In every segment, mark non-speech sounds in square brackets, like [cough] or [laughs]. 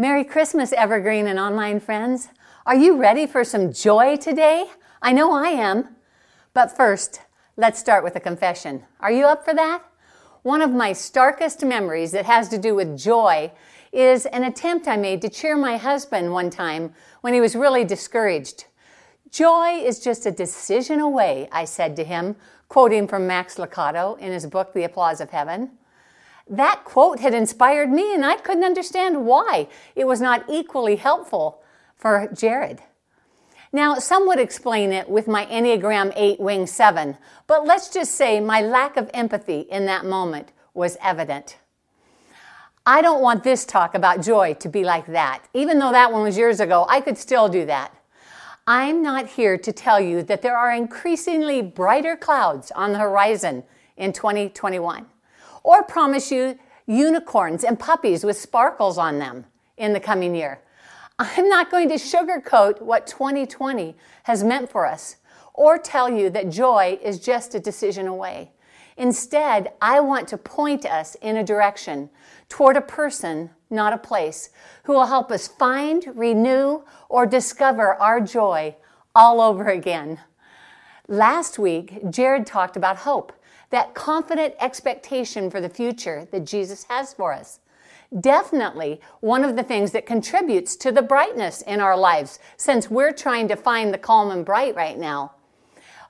Merry Christmas, Evergreen and online friends. Are you ready for some joy today? I know I am. But first, let's start with a confession. Are you up for that? One of my starkest memories that has to do with joy is an attempt I made to cheer my husband one time when he was really discouraged. Joy is just a decision away, I said to him, quoting from Max Lucado in his book, The Applause of Heaven. That quote had inspired me, and I couldn't understand why it was not equally helpful for Jared. Now, some would explain it with my Enneagram 8 wing 7, but let's just say my lack of empathy in that moment was evident. I don't want this talk about joy to be like that. Even though that one was years ago, I could still do that. I'm not here to tell you that there are increasingly brighter clouds on the horizon in 2021 or promise you unicorns and puppies with sparkles on them in the coming year. I'm not going to sugarcoat what 2020 has meant for us or tell you that joy is just a decision away. Instead, I want to point us in a direction toward a person, not a place, who will help us find, renew, or discover our joy all over again. Last week, Jared talked about hope that confident expectation for the future that Jesus has for us. Definitely one of the things that contributes to the brightness in our lives, since we're trying to find the calm and bright right now.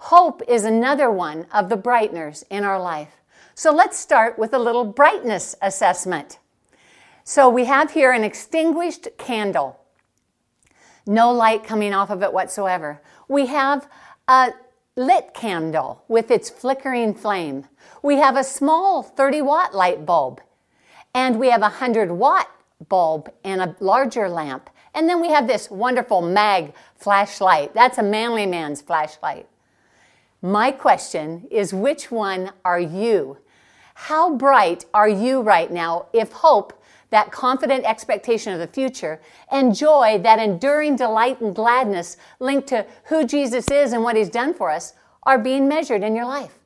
Hope is another one of the brighteners in our life. So let's start with a little brightness assessment. So we have here an extinguished candle, no light coming off of it whatsoever. We have a lit candle with its flickering flame. We have a small 30 watt light bulb, and we have a 100 watt bulb and a larger lamp. And then we have this wonderful mag flashlight. That's a manly man's flashlight. My question is which one are you? How bright are you right now if hope that confident expectation of the future, and joy, that enduring delight and gladness linked to who Jesus is and what he's done for us, are being measured in your life.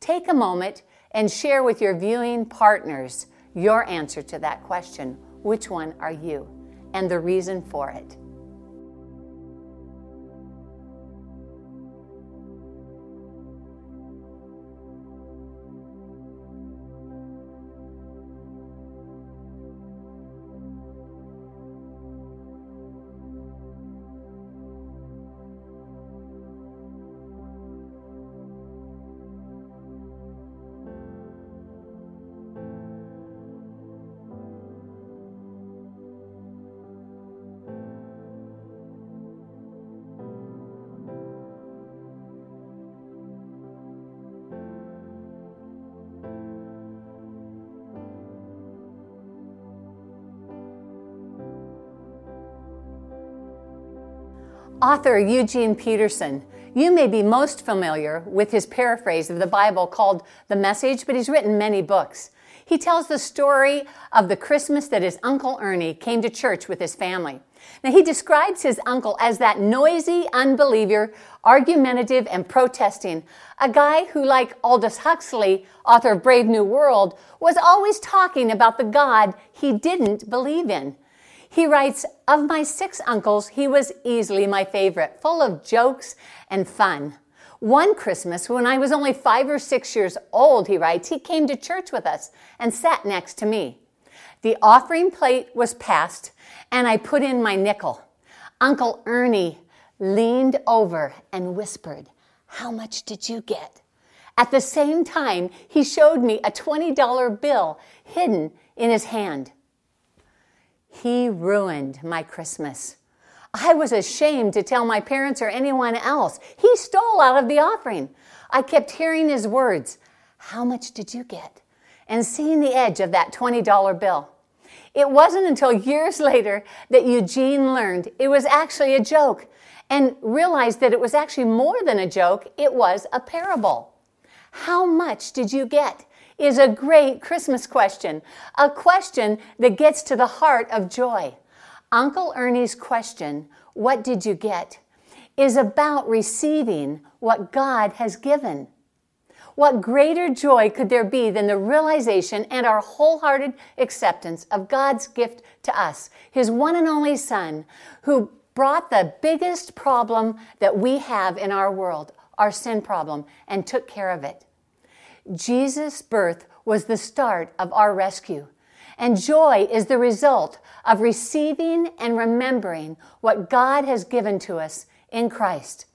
Take a moment and share with your viewing partners your answer to that question. Which one are you? And the reason for it. Author Eugene Peterson. You may be most familiar with his paraphrase of the Bible called The Message, but he's written many books. He tells the story of the Christmas that his Uncle Ernie came to church with his family. Now, he describes his uncle as that noisy unbeliever, argumentative and protesting, a guy who, like Aldous Huxley, author of Brave New World, was always talking about the God he didn't believe in. He writes, Of my six uncles, he was easily my favorite, full of jokes and fun. One Christmas, when I was only five or six years old, he writes, he came to church with us and sat next to me. The offering plate was passed, and I put in my nickel. Uncle Ernie leaned over and whispered, How much did you get? At the same time, he showed me a $20 bill hidden in his hand. He ruined my Christmas. I was ashamed to tell my parents or anyone else. He stole out of the offering. I kept hearing his words, How much did you get? and seeing the edge of that $20 bill. It wasn't until years later that Eugene learned it was actually a joke and realized that it was actually more than a joke, it was a parable. How much did you get? Is a great Christmas question, a question that gets to the heart of joy. Uncle Ernie's question, What did you get? is about receiving what God has given. What greater joy could there be than the realization and our wholehearted acceptance of God's gift to us, His one and only Son, who brought the biggest problem that we have in our world, our sin problem, and took care of it. Jesus' birth was the start of our rescue. And joy is the result of receiving and remembering what God has given to us in Christ.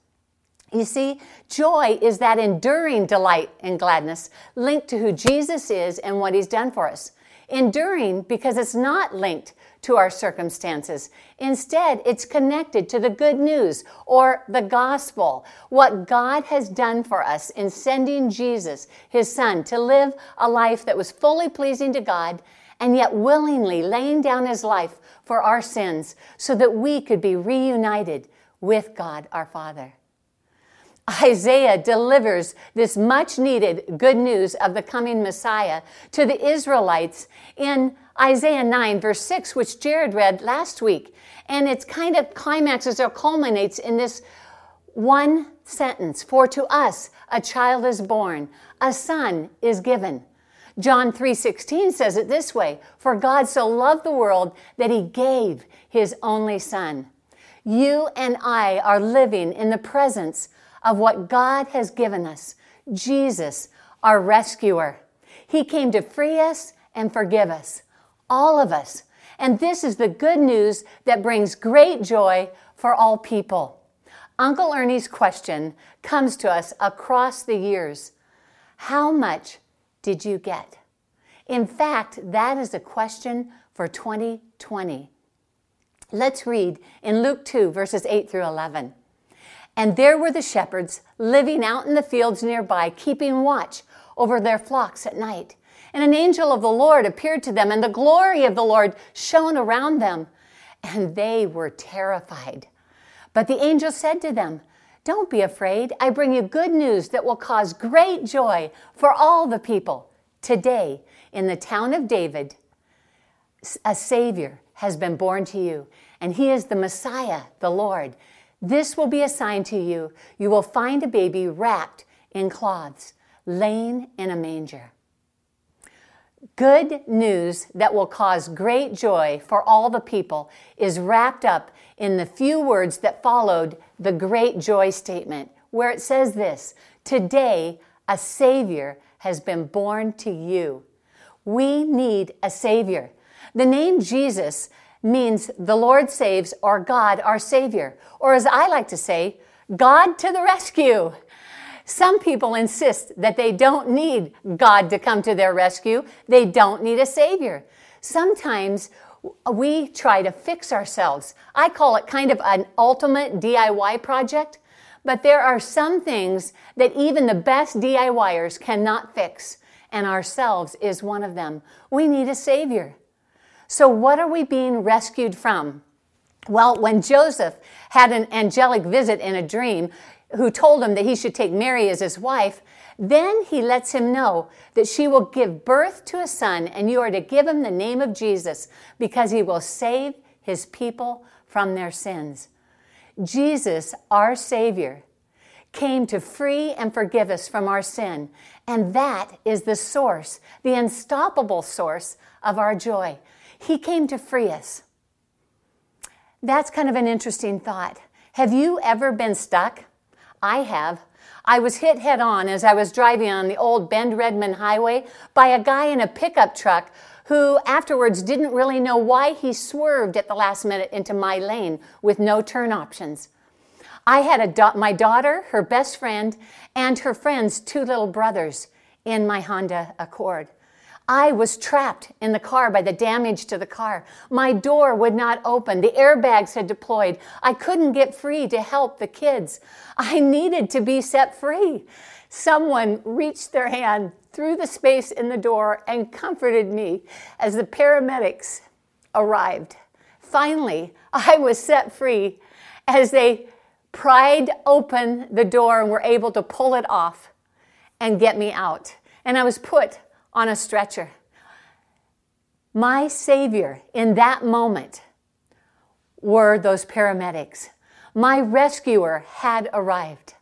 You see, joy is that enduring delight and gladness linked to who Jesus is and what he's done for us. Enduring because it's not linked to our circumstances. Instead, it's connected to the good news or the gospel, what God has done for us in sending Jesus, his son, to live a life that was fully pleasing to God and yet willingly laying down his life for our sins so that we could be reunited with God our Father. Isaiah delivers this much needed good news of the coming Messiah to the Israelites in Isaiah 9, verse 6, which Jared read last week. And it's kind of climaxes or culminates in this one sentence For to us a child is born, a son is given. John 3:16 says it this way, for God so loved the world that he gave his only son. You and I are living in the presence of what God has given us Jesus, our rescuer. He came to free us and forgive us, all of us. And this is the good news that brings great joy for all people. Uncle Ernie's question comes to us across the years How much did you get? In fact, that is a question for 2020. Let's read in Luke 2, verses 8 through 11. And there were the shepherds living out in the fields nearby, keeping watch over their flocks at night. And an angel of the Lord appeared to them, and the glory of the Lord shone around them, and they were terrified. But the angel said to them, Don't be afraid. I bring you good news that will cause great joy for all the people. Today, in the town of David, a Savior has been born to you, and he is the Messiah, the Lord. This will be a sign to you. You will find a baby wrapped in cloths, laying in a manger. Good news that will cause great joy for all the people is wrapped up in the few words that followed the great joy statement, where it says this Today, a Savior has been born to you. We need a Savior. The name Jesus means the Lord saves or God our Savior, or as I like to say, God to the rescue. Some people insist that they don't need God to come to their rescue. They don't need a Savior. Sometimes we try to fix ourselves. I call it kind of an ultimate DIY project, but there are some things that even the best DIYers cannot fix, and ourselves is one of them. We need a Savior. So, what are we being rescued from? Well, when Joseph had an angelic visit in a dream, who told him that he should take Mary as his wife, then he lets him know that she will give birth to a son, and you are to give him the name of Jesus because he will save his people from their sins. Jesus, our Savior, came to free and forgive us from our sin, and that is the source, the unstoppable source of our joy. He came to free us. That's kind of an interesting thought. Have you ever been stuck? I have. I was hit head on as I was driving on the old Bend Redmond Highway by a guy in a pickup truck who afterwards didn't really know why he swerved at the last minute into my lane with no turn options. I had da- my daughter, her best friend, and her friend's two little brothers in my Honda Accord. I was trapped in the car by the damage to the car. My door would not open. The airbags had deployed. I couldn't get free to help the kids. I [laughs] needed to be set free. Someone reached their hand through the space in the door and comforted me as the paramedics arrived. Finally, I was set free as they pried open the door and were able to pull it off and get me out. And I was put on a stretcher. My Savior in that moment were those paramedics. My rescuer had arrived.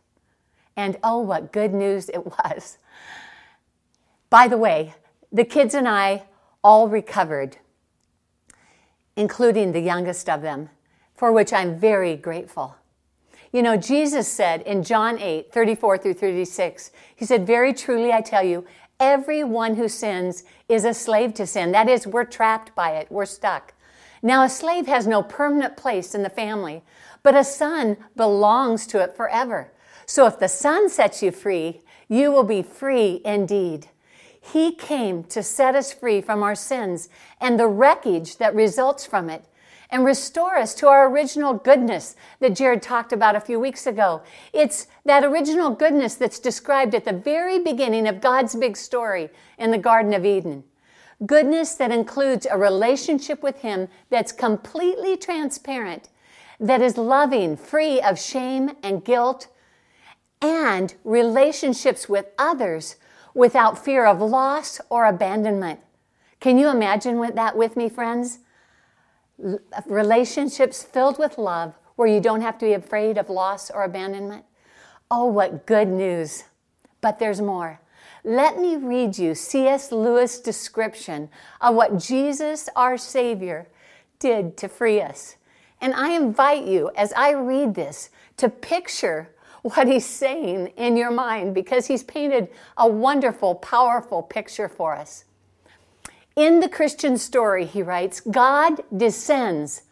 And oh, what good news it was. By the way, the kids and I all recovered, including the youngest of them, for which I'm very grateful. You know, Jesus said in John 8, 34 through 36, He said, Very truly I tell you, everyone who sins is a slave to sin. That is, we're trapped by it, we're stuck. Now, a slave has no permanent place in the family, but a son belongs to it forever. So if the son sets you free, you will be free indeed. He came to set us free from our sins and the wreckage that results from it and restore us to our original goodness that Jared talked about a few weeks ago. It's that original goodness that's described at the very beginning of God's big story in the Garden of Eden. Goodness that includes a relationship with Him that's completely transparent, that is loving, free of shame and guilt, and relationships with others without fear of loss or abandonment. Can you imagine that with me, friends? Relationships filled with love where you don't have to be afraid of loss or abandonment. Oh, what good news! But there's more. Let me read you C.S. Lewis' description of what Jesus, our Savior, did to free us. And I invite you, as I read this, to picture what he's saying in your mind because he's painted a wonderful, powerful picture for us. In the Christian story, he writes, God descends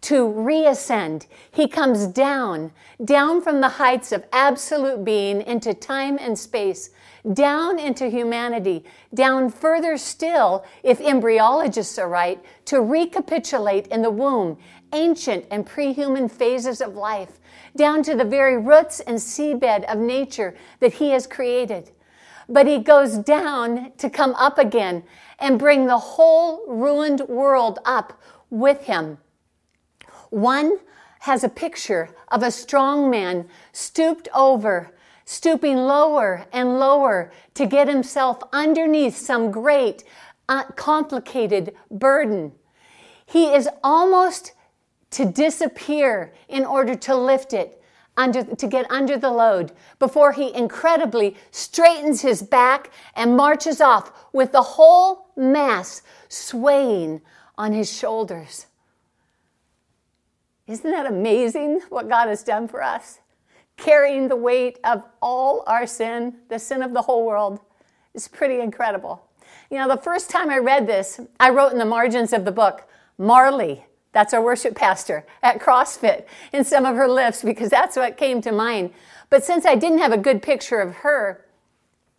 to reascend. He comes down, down from the heights of absolute being into time and space, down into humanity, down further still, if embryologists are right, to recapitulate in the womb ancient and pre human phases of life, down to the very roots and seabed of nature that He has created. But He goes down to come up again and bring the whole ruined world up with him. One has a picture of a strong man stooped over, stooping lower and lower to get himself underneath some great, uh, complicated burden. He is almost to disappear in order to lift it under, to get under the load before he incredibly straightens his back and marches off with the whole mass swaying on his shoulders. Isn't that amazing what God has done for us? Carrying the weight of all our sin, the sin of the whole world, is pretty incredible. You know, the first time I read this, I wrote in the margins of the book, Marley, that's our worship pastor at CrossFit in some of her lifts because that's what came to mind. But since I didn't have a good picture of her,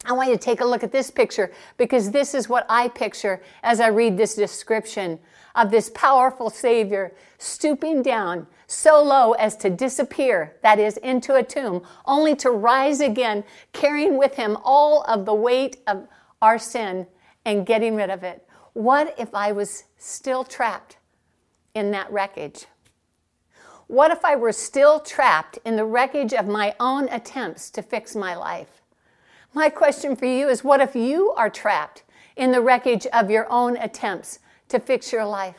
I want you to take a look at this picture because this is what I picture as I read this description of this powerful Savior stooping down so low as to disappear, that is, into a tomb, only to rise again, carrying with him all of the weight of our sin and getting rid of it. What if I was still trapped in that wreckage? What if I were still trapped in the wreckage of my own attempts to fix my life? My question for you is what if you are trapped in the wreckage of your own attempts to fix your life?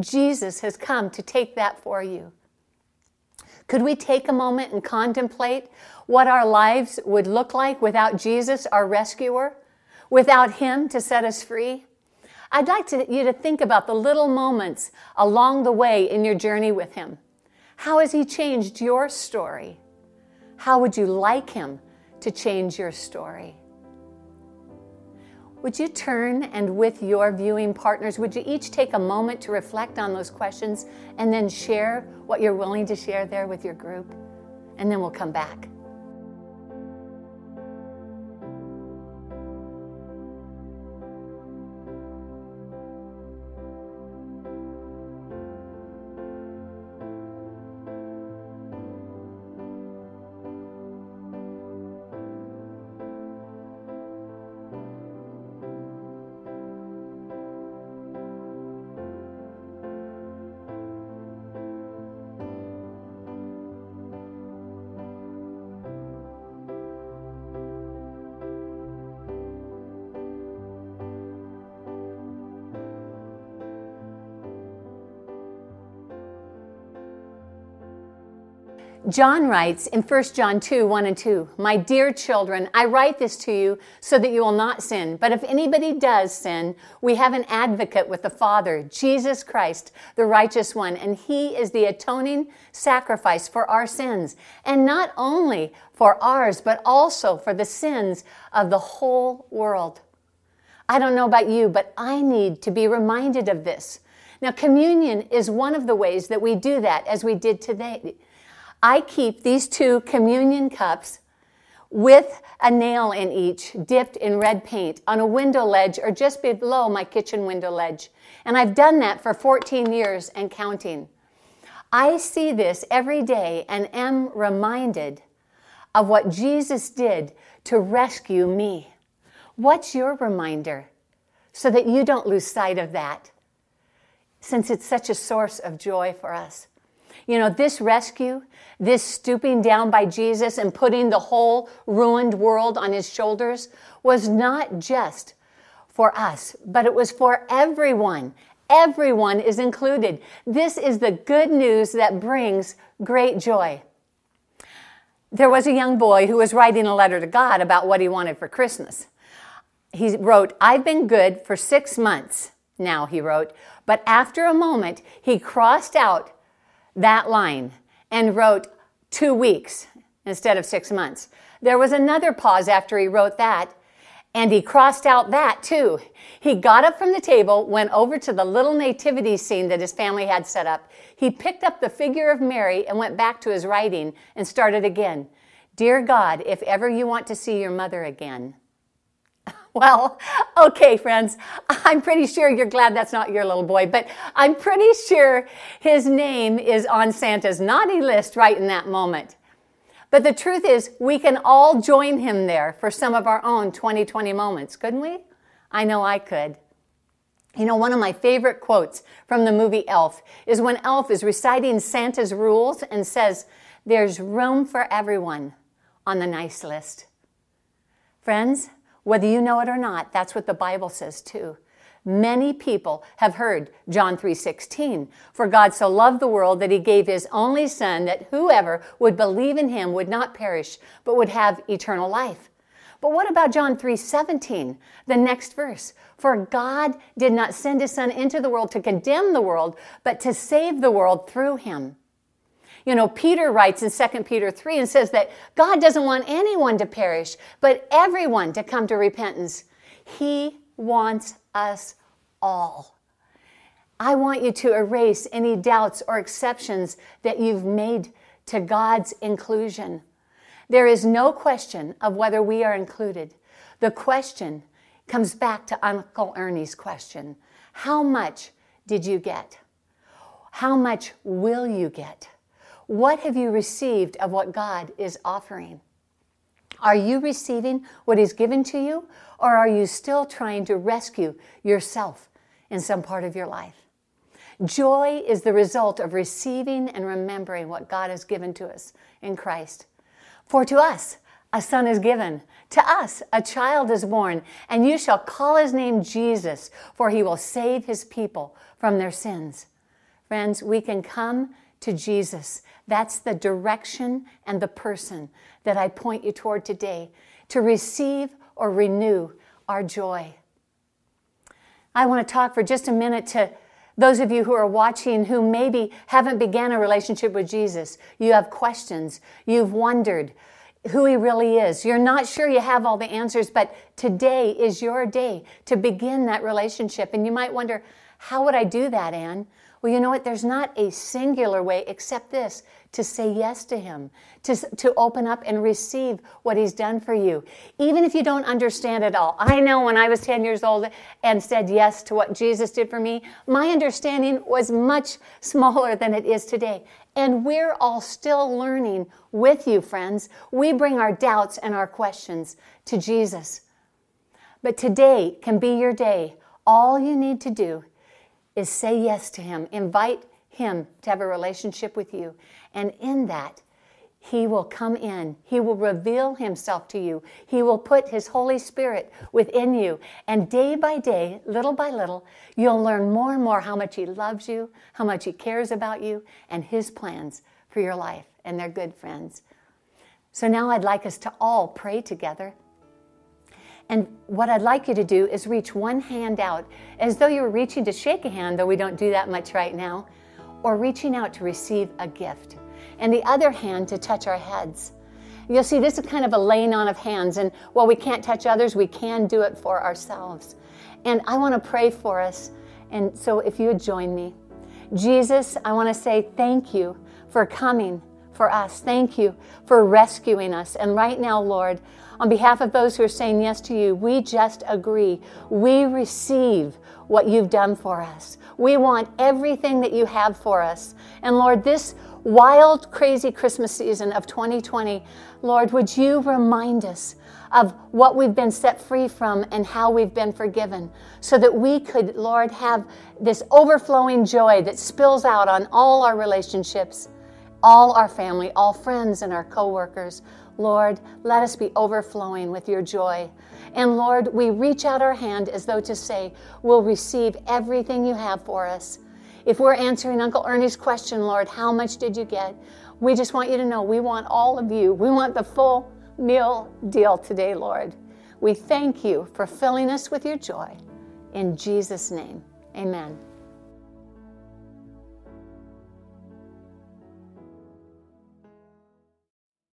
Jesus has come to take that for you. Could we take a moment and contemplate what our lives would look like without Jesus, our rescuer, without Him to set us free? I'd like to, you to think about the little moments along the way in your journey with Him. How has He changed your story? How would you like Him to change your story? Would you turn and with your viewing partners, would you each take a moment to reflect on those questions and then share what you're willing to share there with your group? And then we'll come back. John writes in 1 John 2 1 and 2, My dear children, I write this to you so that you will not sin. But if anybody does sin, we have an advocate with the Father, Jesus Christ, the righteous one, and he is the atoning sacrifice for our sins. And not only for ours, but also for the sins of the whole world. I don't know about you, but I need to be reminded of this. Now, communion is one of the ways that we do that, as we did today. I keep these two communion cups with a nail in each, dipped in red paint, on a window ledge or just below my kitchen window ledge. And I've done that for 14 years and counting. I see this every day and am reminded of what Jesus did to rescue me. What's your reminder so that you don't lose sight of that? Since it's such a source of joy for us. You know, this rescue, this stooping down by Jesus and putting the whole ruined world on his shoulders was not just for us, but it was for everyone. Everyone is included. This is the good news that brings great joy. There was a young boy who was writing a letter to God about what he wanted for Christmas. He wrote, I've been good for six months now, he wrote, but after a moment, he crossed out that line and wrote two weeks instead of six months. There was another pause after he wrote that, and he crossed out that too. He got up from the table, went over to the little nativity scene that his family had set up. He picked up the figure of Mary and went back to his writing and started again. Dear God, if ever you want to see your mother again, [laughs] well, okay, friends, I'm pretty sure you're glad that's not your little boy, but I'm pretty sure his name is on Santa's naughty list right in that moment. But the truth is, we can all join him there for some of our own 2020 moments, couldn't we? I know I could. You know, one of my favorite quotes from the movie Elf is when Elf is reciting Santa's rules and says, There's room for everyone on the nice list. Friends, whether you know it or not, that's what the Bible says too. Many people have heard John 3:16, for God so loved the world that he gave his only son that whoever would believe in him would not perish but would have eternal life. But what about John 3:17, the next verse? For God did not send his son into the world to condemn the world, but to save the world through him. You know, Peter writes in 2 Peter 3 and says that God doesn't want anyone to perish, but everyone to come to repentance. He wants us all. I want you to erase any doubts or exceptions that you've made to God's inclusion. There is no question of whether we are included. The question comes back to Uncle Ernie's question How much did you get? How much will you get? What have you received of what God is offering? Are you receiving what is given to you, or are you still trying to rescue yourself in some part of your life? Joy is the result of receiving and remembering what God has given to us in Christ. For to us, a son is given. To us, a child is born, and you shall call his name Jesus, for he will save his people from their sins. Friends, we can come to Jesus. That's the direction and the person that I point you toward today to receive or renew our joy. I want to talk for just a minute to those of you who are watching who maybe haven't began a relationship with Jesus. You have questions. You've wondered who he really is. You're not sure you have all the answers, but today is your day to begin that relationship. And you might wonder, how would I do that, Ann? Well, you know what? There's not a singular way except this to say yes to Him, to, to open up and receive what He's done for you. Even if you don't understand it all. I know when I was 10 years old and said yes to what Jesus did for me, my understanding was much smaller than it is today. And we're all still learning with you, friends. We bring our doubts and our questions to Jesus. But today can be your day. All you need to do is say yes to Him. Invite Him to have a relationship with you. And in that, He will come in. He will reveal Himself to you. He will put His Holy Spirit within you. And day by day, little by little, you'll learn more and more how much He loves you, how much He cares about you, and His plans for your life. and they're good friends. So now I'd like us to all pray together. And what I'd like you to do is reach one hand out as though you were reaching to shake a hand, though we don't do that much right now, or reaching out to receive a gift, and the other hand to touch our heads. You'll see this is kind of a laying on of hands, and while we can't touch others, we can do it for ourselves. And I want to pray for us. And so if you would join me. Jesus, I want to say thank you for coming for us. Thank you for rescuing us. And right now, Lord, on behalf of those who are saying yes to you, we just agree. We receive what you've done for us. We want everything that you have for us. And Lord, this wild, crazy Christmas season of 2020, Lord, would you remind us of what we've been set free from and how we've been forgiven so that we could, Lord, have this overflowing joy that spills out on all our relationships, all our family, all friends, and our coworkers. Lord, let us be overflowing with your joy. And Lord, we reach out our hand as though to say, we'll receive everything you have for us. If we're answering Uncle Ernie's question, Lord, how much did you get? We just want you to know we want all of you. We want the full meal deal today, Lord. We thank you for filling us with your joy. In Jesus' name, amen.